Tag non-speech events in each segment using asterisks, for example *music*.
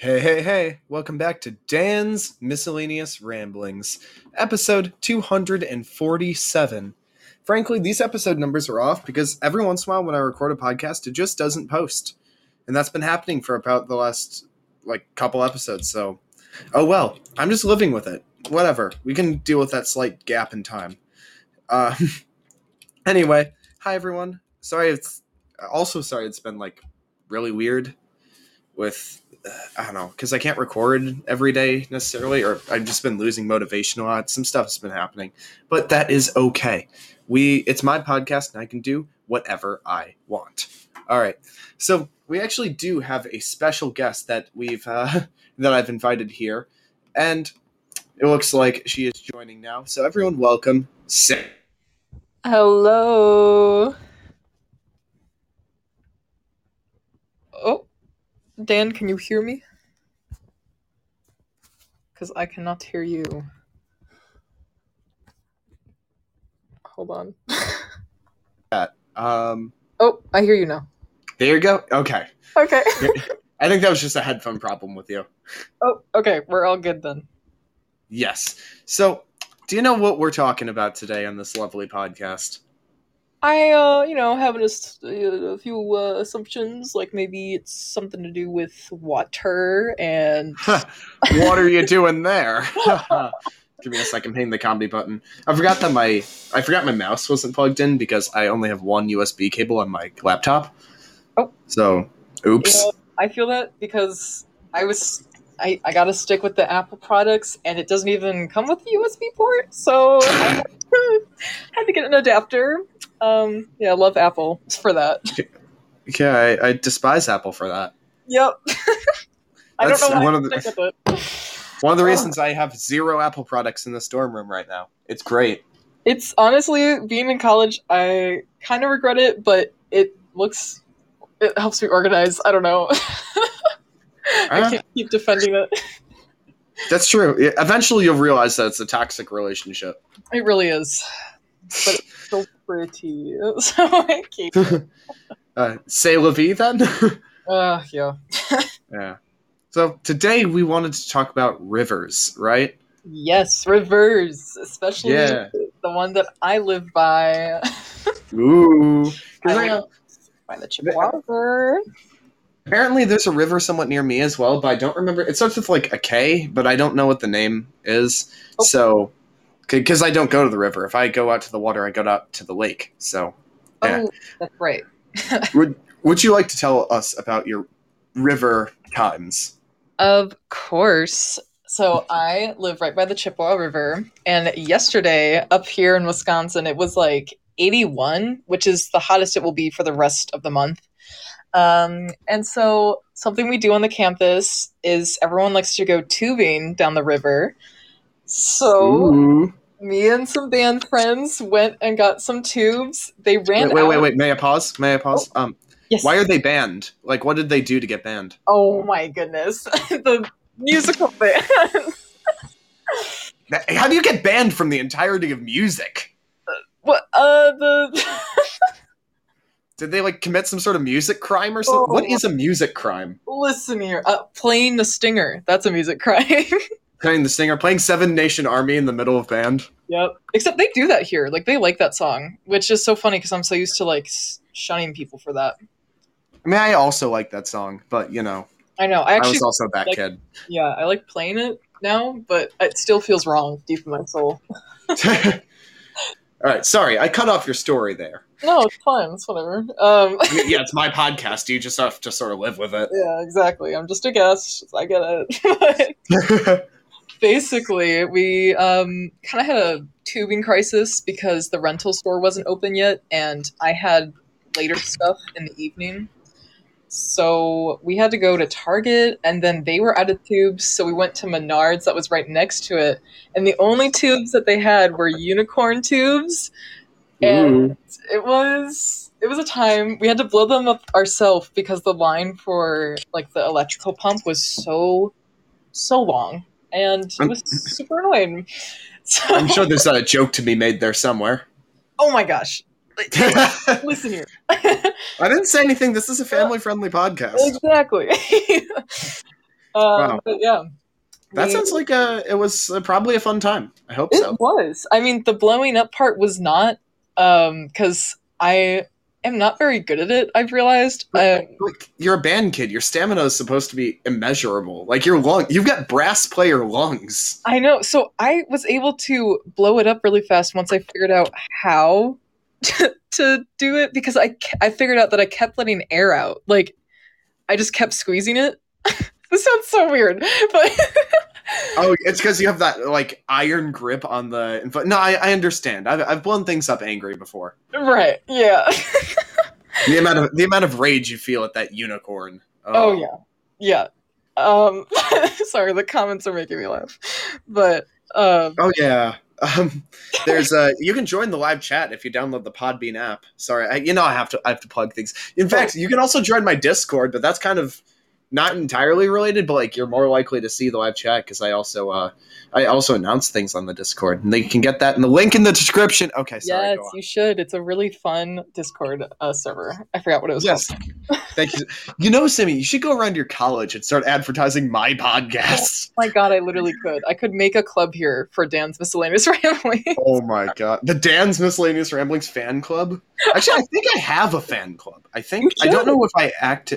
Hey, hey, hey, welcome back to Dan's Miscellaneous Ramblings, episode 247. Frankly, these episode numbers are off because every once in a while when I record a podcast, it just doesn't post. And that's been happening for about the last, like, couple episodes, so, oh well, I'm just living with it. Whatever, we can deal with that slight gap in time. Uh, *laughs* anyway, hi everyone. Sorry it's, also sorry it's been, like, really weird with I don't know because I can't record every day necessarily, or I've just been losing motivation a lot. Some stuff has been happening, but that is okay. We it's my podcast and I can do whatever I want. All right, so we actually do have a special guest that we've uh, *laughs* that I've invited here, and it looks like she is joining now. So everyone, welcome, Sarah. Hello. Oh, Dan, can you hear me? Because I cannot hear you. Hold on. Um, Oh, I hear you now. there you go. Okay, Okay. *laughs* I think that was just a headphone problem with you. Oh, okay. We're all good then. Yes. So, do you know what we're talking about today on this lovely podcast? I, uh, you know, having a, s- a few uh, assumptions, like maybe it's something to do with water and. *laughs* what are you doing there? *laughs* Give me a second, hitting the comedy button. I forgot that my I forgot my mouse wasn't plugged in because I only have one USB cable on my laptop. Oh. So, oops. Yeah, I feel that because I was. I, I gotta stick with the Apple products, and it doesn't even come with a USB port, so I had to *laughs* get an adapter. Um, yeah, I love Apple *laughs* for that. Yeah, I, I despise Apple for that. Yep. *laughs* I don't know why one I of the- it. One of the Oh. reasons I have zero Apple products in the storm room right now. It's great. It's honestly being in college. I kind of regret it, but it looks. It helps me organize. I don't know. *laughs* I Ah. can't keep defending it. That's true. Eventually, you'll realize that it's a toxic relationship. It really is, but it's so pretty. So I keep. Uh, say la vie, then. *laughs* Uh, yeah. *laughs* yeah. So today we wanted to talk about rivers, right? Yes, rivers, especially Yeah. the one that I live by. *laughs* Ooh. I- by the Chippewa River. apparently, there's a river somewhat near me as well, but I don't remember. It starts with like a K, but I don't know what the name is. Oh. So, because I don't go to the river. If I go out to the water, I go out to the lake. So, Yeah. Oh, that's right. *laughs* would would you like to tell us about your river times? Of course. So I live right by the Chippewa River, and yesterday up here in Wisconsin, it was like 81, which is the hottest it will be for the rest of the month. Um, and so something we do on the campus is everyone likes to go tubing down the river. So Ooh. me and some band friends went and got some tubes. They ran Wait, wait, wait, out- wait. May I pause? May I pause? Um, Yes. why are they banned? Like, what did they do to get banned? Oh my goodness. *laughs* the musical *laughs* band. How do you get banned from the entirety of music? what uh the *laughs* Did they like commit some sort of music crime or something? Oh. What is a music crime? listen here. Uh playing the stinger. That's a music crime. Playing the singer, playing Seven Nation Army in the middle of band. yep. Except they do that here. Like they like that song, which is so funny because I'm so used to like shunning people for that. I mean, I also like that song, but you know, I know. I I, was also that like- kid. yeah, I like playing it now, but it still feels wrong deep in my soul. *laughs* *laughs* All right, sorry, I cut off your story there. No, it's fine. It's whatever. Um *laughs* yeah, it's my podcast. You just have to sort of live with it. Yeah, exactly. I'm just a guest. I get it. Basically we um, kind of had a tubing crisis because the rental store wasn't open yet and i had later stuff in the evening. So we had to go to target and then they were out of tubes so we went to menards that was right next to it. And the only tubes that they had were unicorn tubes. And it was it was a time we had to blow them up ourselves because the line for like the electrical pump was so so long and it was super annoying so I'm sure there's not a *laughs* joke to be made there somewhere. oh my gosh *laughs* listen here I didn't say anything. This is a family-friendly podcast. exactly *laughs* uh, wow. But yeah. That we, sounds like a. It was uh, probably a fun time. I hope it so. It was. I mean, the blowing up part was not, because um, I am not very good at it. I've realized. Uh, like, you're a band kid. Your stamina is supposed to be immeasurable. Like your lung, you've got brass player lungs. I know. So I was able to blow it up really fast once I figured out how *laughs* to, to do it because I I figured out that I kept letting air out. Like I just kept squeezing it. *laughs* this sounds so weird, but *laughs* oh, it's because you have that like iron grip on the. No, I, I understand. I've, I've blown things up angry before. Right. Yeah. the amount of the amount of rage you feel at that unicorn. Oh, oh yeah, yeah. Um, *laughs* sorry, the comments are making me laugh, but um, oh yeah. Um, there's uh, you can join the live chat if you download the Podbean app. Sorry, I, you know I have to I have to plug things. In fact, you can also join my Discord, but that's kind of not entirely related, but like you're more likely to see the live chat because I also uh, I also announce things on the Discord, and they can get that in the link in the description. Okay, sorry. Yes, you should. It's a really fun Discord uh, server. I forgot what it was. Yes, *laughs* thank you. You know, Sammy, you should go around your college and start advertising my podcast. Oh my god, I literally could. I could make a club here for Dan's miscellaneous *laughs* ramblings. Oh my god, the Dan's miscellaneous ramblings fan club. Actually, I think I have a fan club. I think I don't know if I act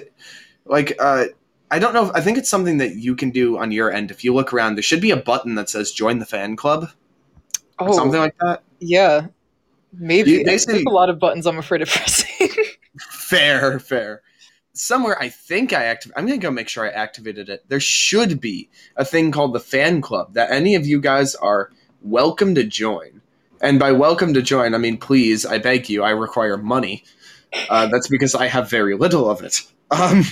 like uh I don't know. If, I think it's something that you can do on your end. If you look around, there should be a button that says "Join the fan club." Oh, something like that. Yeah, maybe. You, There's a lot of buttons. I'm afraid of pressing. *laughs* fair, fair. Somewhere, I think I active. I'm gonna go make sure I activated it. There should be a thing called the fan club that any of you guys are welcome to join. And by welcome to join, I mean please. I beg you. I require money. Uh, that's because I have very little of it. Um,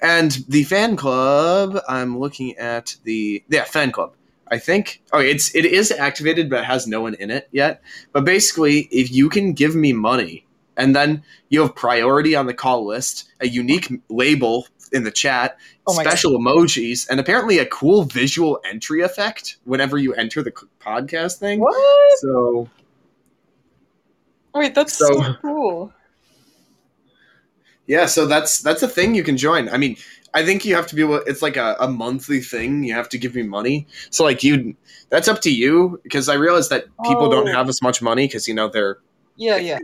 and the fan club, I'm looking at the yeah fan club. I think oh it's it is activated, but it has no one in it yet. But basically, if you can give me money, and then you have priority on the call list, a unique label in the chat, oh special God. emojis, and apparently a cool visual entry effect whenever you enter the podcast thing. What? So wait, that's so, so cool. Yeah, so that's that's a thing you can join. I mean, I think you have to be able. It's like a, a monthly thing. You have to give me money. So like you, that's up to you because I realize that people oh. don't have as much money because you know they're. Yeah, yeah.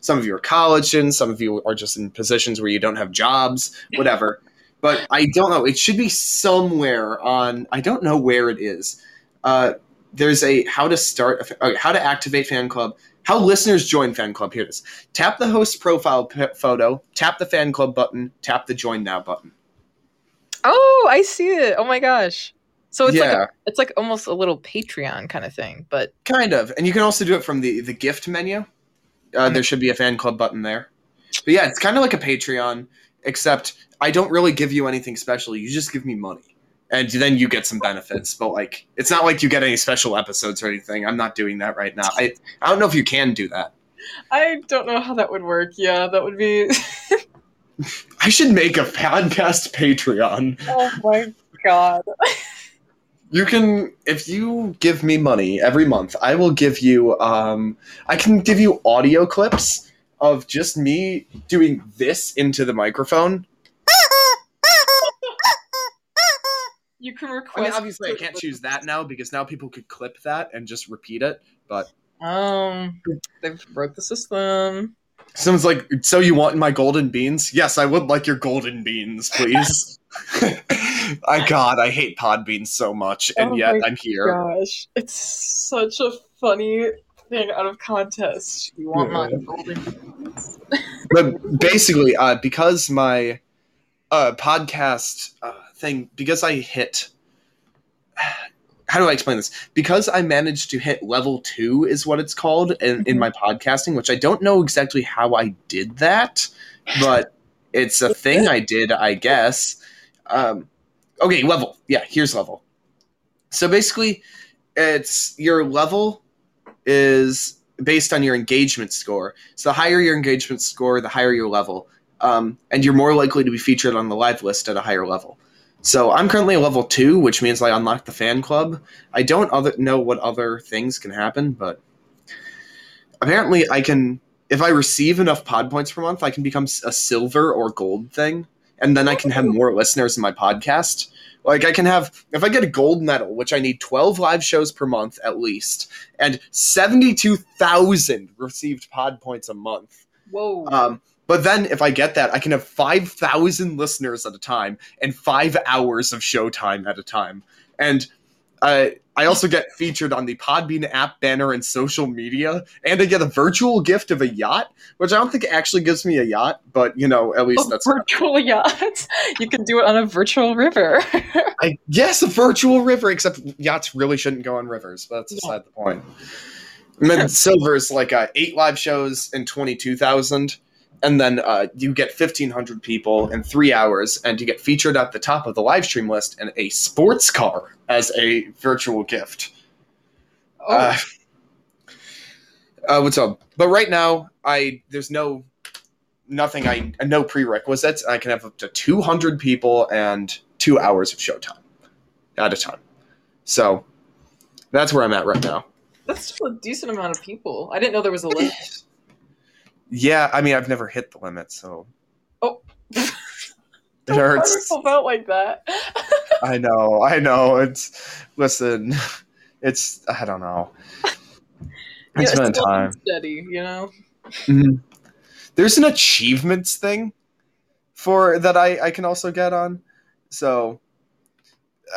Some of you are college students. Some of you are just in positions where you don't have jobs. Whatever. but I don't know. It should be somewhere on. I don't know where it is. Uh, there's a how to start a, how to activate fan club how listeners join fan club. Here it is. Tap the host profile p- photo, tap the fan club button, tap the join now button. Oh, I see it. Oh my gosh. So it's yeah. like a, it's like almost a little Patreon kind of thing, but kind of. And you can also do it from the the gift menu. Uh, mm-hmm. There should be a fan club button there. But yeah, it's kind of like a Patreon, except I don't really give you anything special. You just give me money and then you get some benefits. But like, it's not like you get any special episodes or anything. I'm not doing that right now. I I don't know if you can do that. I don't know how that would work. Yeah, that would be. *laughs* I should make a podcast Patreon. Oh my god. *laughs* You can, if you give me money every month, I will give you. Um, I can give you audio clips of just me doing this into the microphone You can request. I mean, obviously, I can't choose that now because now people could clip that and just repeat it. But um, they've broke the system. Someone's like, "So you want my golden beans?" Yes, I would like your golden beans, please. *laughs* I God, I hate pod beans so much, and oh yet I'm here. Gosh, it's such a funny thing out of contest. You want yeah. my golden beans? but basically, uh, because my uh, podcast. Uh, thing because I hit. *sighs* How do I explain this? Because I managed to hit level two, is what it's called in, in mm-hmm. my podcasting, which I don't know exactly how I did that, but it's a thing I did, I guess. Um, okay, level. Yeah, here's level. So basically, it's your level is based on your engagement score. So the higher your engagement score, the higher your level. Um, and you're more likely to be featured on the live list at a higher level. So I'm currently a level two, which means I unlock the fan club. I don't other, know what other things can happen, but apparently I can. If I receive enough pod points per month, I can become a silver or gold thing, and then I can have more listeners in my podcast. Like I can have if I get a gold medal, which I need 12 live shows per month at least, and 72,000 received pod points a month. Whoa. Um, but then if I get that, I can have 5,000 listeners at a time and 5 hours of showtime at a time. And uh, I also get featured on the Podbean app banner and social media, and I get a virtual gift of a yacht, which I don't think actually gives me a yacht, but you know, at least a that's virtual yacht. *laughs* You can do it on a virtual river. I guess a virtual river, except yachts really shouldn't go on rivers, but that's beside the point. And then silver's like uh, eight live shows and twenty two thousand, and then uh, you get fifteen hundred people in three hours, and you get featured at the top of the live stream list and a sports car as a virtual gift. oh, Uh, uh, what's up? But right now, I there's no nothing. I no prerequisites. I can have up to two hundred people and two hours of showtime at a time. So that's where I'm at right now. that's still a decent amount of people. I didn't know there was a limit. *laughs* Yeah, I mean, I've never hit the limit, so Oh. *laughs* it hurts. *laughs* out like that. *laughs* I know, I know. It's listen, it's I don't know. Yeah, It's been time. steady, you know. Mhm. There's an achievements thing for that I I can also get on. So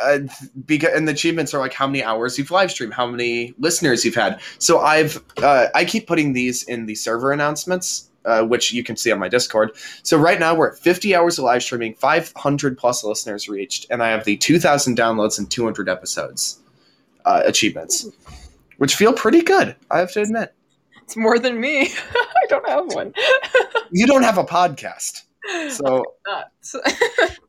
uh, because and the achievements are like how many hours you've live streamed, how many listeners you've had. So I've uh, I keep putting these in the server announcements, uh, which you can see on my Discord. So right now we're at 50 hours of live streaming, 500 plus listeners reached, and I have the 2,000 downloads and 200 episodes uh, achievements, which feel pretty good. I have to admit. It's more than me. *laughs* I don't have one. You don't have a podcast, so. *laughs* *laughs*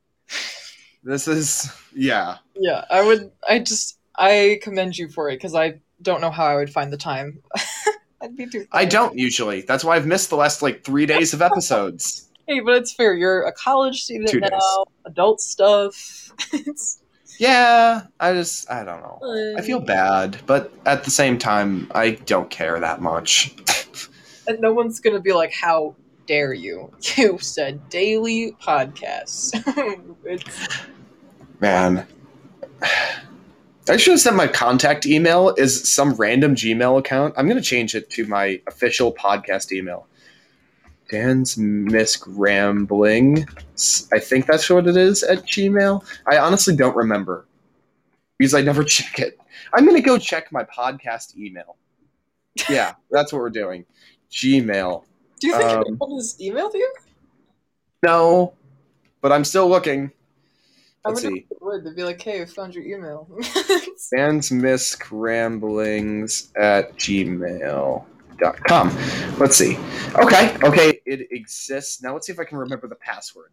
this is yeah. yeah, I would. I just. I commend you for it because I don't know how I would find the time. *laughs* I'd be too. I don't usually. That's why I've missed the last like three days of episodes. *laughs* Hey, but it's fair. You're a college student Two days. Adult stuff. *laughs* it's. yeah, I just I don't know. I feel um, bad, but at the same time, I don't care that much. And no one's gonna be like, "How dare you? *laughs* You said daily podcasts." *laughs* Man, I should have sent my contact email is some random Gmail account. I'm gonna change it to my official podcast email. Dan's Misc Rambling. I think that's what it is at Gmail. I honestly don't remember because I never *laughs* check it. I'm gonna go check my podcast email. Yeah, that's what we're doing. Gmail. Do you think Um, anyone has emailed you? No, but I'm still looking. Let's wonder see. if they would. They'd be like, "Hey, I found your email." *laughs* Dan's Misc Ramblings at gmail.com. Let's see. Okay, okay, it exists. Now let's see if I can remember the password.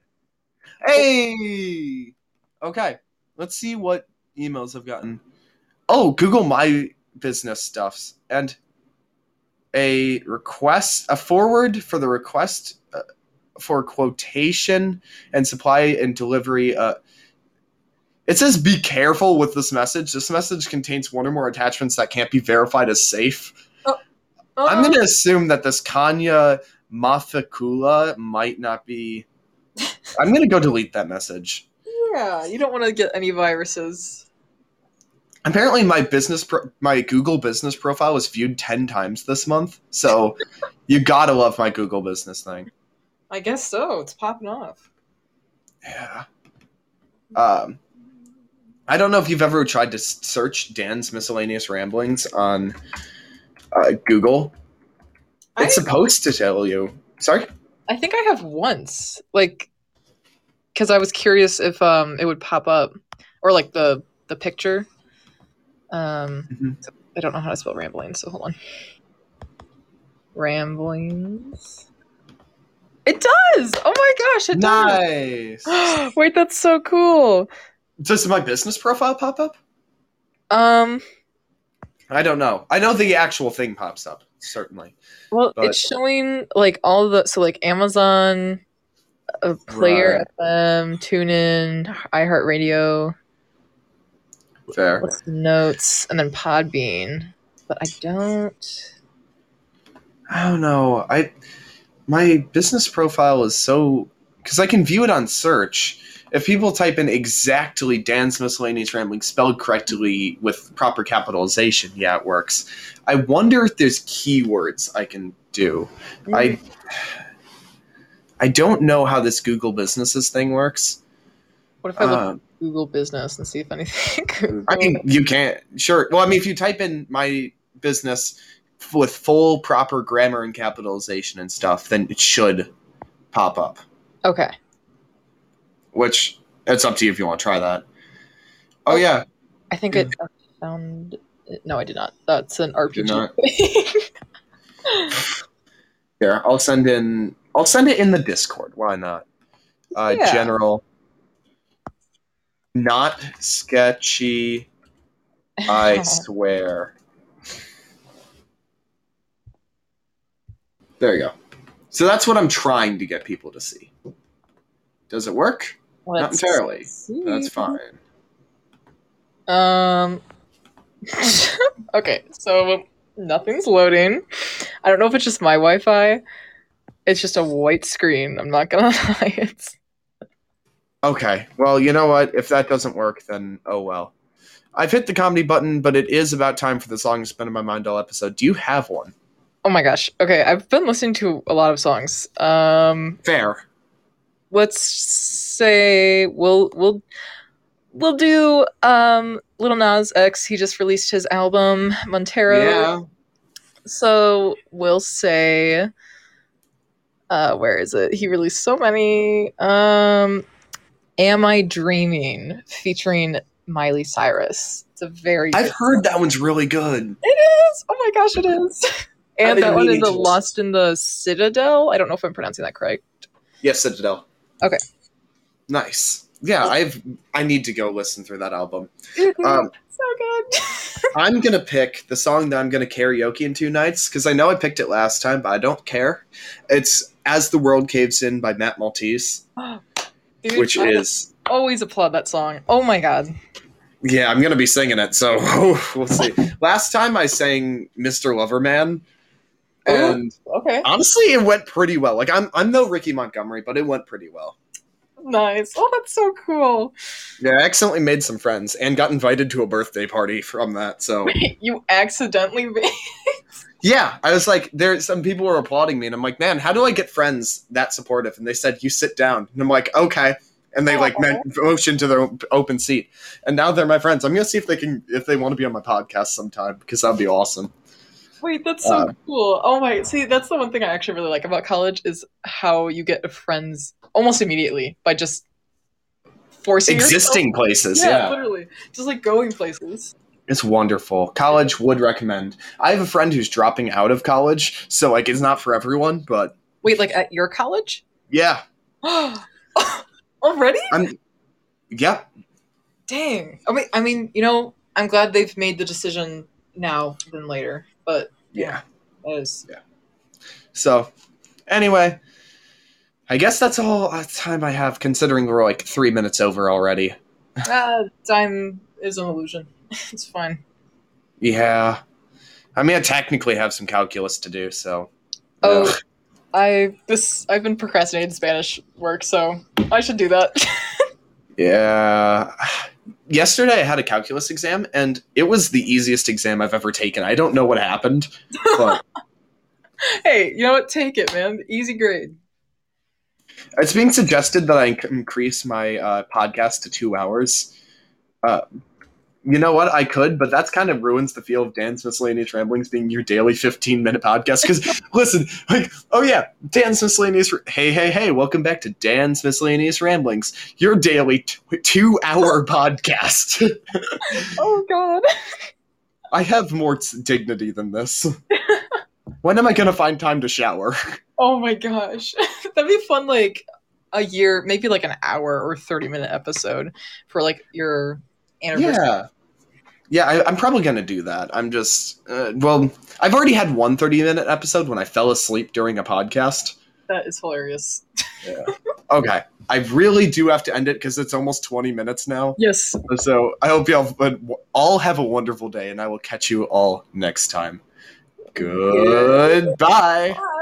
Hey! Okay, let's see what emails I've gotten. Oh, Google My Business stuffs. And a request, a forward for the request uh, for quotation and supply and delivery. Uh, it says be careful with this message. This message contains one or more attachments that can't be verified as safe. I'm Uh, going to assume that this Kanya Mafakula might not be. *laughs* I'm going to go delete that message. Yeah, you don't want to get any viruses. Apparently, my business, pro- my Google business profile was viewed ten times this month. So, you gotta love my Google business thing. I guess so. It's popping off. Yeah. Um, I don't know if you've ever tried to search Dan's miscellaneous ramblings on uh, Google. I, It's supposed to tell you. Sorry. I think I have once, like, because I was curious if um it would pop up or like the the picture. Um, Mhm. I don't know how to spell rambling, so hold on. Ramblings. It does. Oh my gosh, it Nice. does. *gasps* Wait, that's so cool. Does my business profile pop up? Um, I don't know. I know the actual thing pops up. Certainly. well, But- it's showing like all the so like Amazon, uh, Player FM, TuneIn, iHeartRadio. Fair. What's notes? And then Podbean. But I don't. I don't know. I my business profile is so because I can view it on search. If people type in exactly Dan's miscellaneous rambling spelled correctly with proper capitalization, yeah, it works. I wonder if there's keywords I can do. Hmm. I I don't know how this Google Businesses thing works. What if I look at Google Business and see if anything? *laughs* I mean, you can't. Sure. Well, I mean, if you type in my business with full proper grammar and capitalization and stuff, then it should pop up. okay. Which it's up to you if you want to try that. Oh yeah, I think it I found. No, I did not. That's an RPG. *laughs* here I'll send in. I'll send it in the Discord. Why not? Uh, Yeah. General. Not sketchy. I *laughs* swear. There you go. So that's what I'm trying to get people to see. Does it work? Not Let's entirely. see. That's fine. Um. *laughs* okay, so nothing's loading. I don't know if it's just my Wi-Fi. It's just a white screen. I'm not gonna *laughs* lie. It's Okay. Well, you know what? If that doesn't work, then oh well. I've hit the comedy button, but it is about time for the song to spin in my mind all episode. Do you have one? oh my gosh. Okay, I've been listening to a lot of songs. Um, Fair. let's say we'll we'll we'll do um Lil Nas X. He just released his album Montero. Yeah. So we'll say uh where is it? He released so many. Um Am I Dreaming featuring Miley Cyrus. It's a very I've good- heard that one's really good. It is. Oh my gosh, it is. *laughs* And that one is the. Lost in the Citadel. I don't know if I'm pronouncing that correct. Yes, Citadel. Okay. Nice. Yeah, I've I need to go listen through that album. Um, so good. *laughs* I'm gonna pick the song that I'm gonna karaoke in two nights because I know I picked it last time, but I don't care. It's "As the World Caves In" by Matt Maltese, *gasps* Dude, which I is always applaud that song. Oh my god. yeah, I'm gonna be singing it. So *laughs* we'll see. *laughs* Last time I sang "Mr. Loverman," and Okay. honestly, it went pretty well. Like I'm I'm no Ricky Montgomery, but it went pretty well. Nice. Oh, that's so cool. Yeah, I accidentally made some friends and got invited to a birthday party from that. So *laughs* you accidentally made yeah, I was like, there. Some people were applauding me, and I'm like, man, how do I get friends that supportive? And they said, you sit down, and I'm like, okay. And they like motioned to their open seat, and now they're my friends. I'm gonna see if they can, if they want to be on my podcast sometime, because that'd be awesome. Wait, that's so Uh, cool. Oh my see, that's the one thing I actually really like about college is how you get friends almost immediately by just forcing yourself- Existing places, Yeah, yeah, literally. Just like going places. It's wonderful. College would recommend. I have a friend who's dropping out of college, so like it's not for everyone, but Wait, like at your college? yeah, *gasps* Already? I'm. Yeah, Dang. I mean, I mean, you know, I'm glad they've made the decision now than later. But yeah. that is So, anyway, I guess that's all uh, time I have, considering we're like three minutes over already. uh, time is an illusion. *laughs* it's fine. Yeah. I mean, I technically have some calculus to do, so. Oh. I this I've been procrastinating Spanish work, so I should do that. *laughs* Yeah. Yesterday I had a calculus exam, and it was the easiest exam I've ever taken. I don't know what happened, but *laughs* hey, you know what? Take it, man. Easy grade. it's being suggested that I increase my uh, podcast to two hours. Uh, you know what? I could, but that's kind of ruins the feel of Dan's Miscellaneous Ramblings being your daily 15 minute podcast. Because, *laughs* listen, like, oh yeah, Dan's Miscellaneous. Hey, hey, hey, welcome back to Dan's Miscellaneous Ramblings, your daily t- two hour *laughs* podcast. *laughs* Oh God. I have more t- dignity than this. when am I going to find time to shower? Oh my gosh. That'd be fun. Like a year, maybe like an hour or thirty minute episode for like your. Yeah. Yeah, I, I'm probably going to do that. I'm just, uh, well, I've already had one 30 minute episode when I fell asleep during a podcast. That is hilarious. Okay. I really do have to end it because it's almost 20 minutes now. Yes. So I hope y'all all have a wonderful day, and I will catch you all next time. Goodbye. Bye.